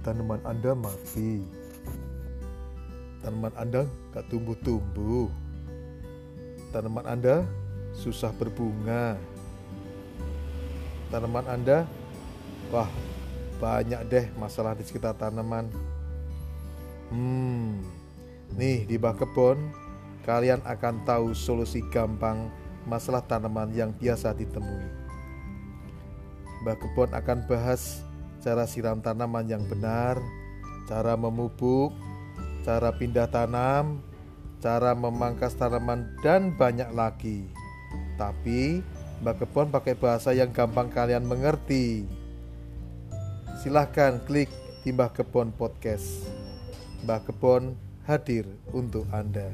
tanaman Anda mati. Tanaman Anda gak tumbuh-tumbuh. Tanaman Anda susah berbunga. Tanaman Anda, wah banyak deh masalah di sekitar tanaman. Hmm, nih di bawah kebun kalian akan tahu solusi gampang masalah tanaman yang biasa ditemui. Mbak Kebon akan bahas cara siram tanaman yang benar, cara memupuk, cara pindah tanam, cara memangkas tanaman, dan banyak lagi. Tapi Mbak Kebon pakai bahasa yang gampang kalian mengerti. Silahkan klik di Mbak Kebon Podcast. Mbak Kebon hadir untuk Anda.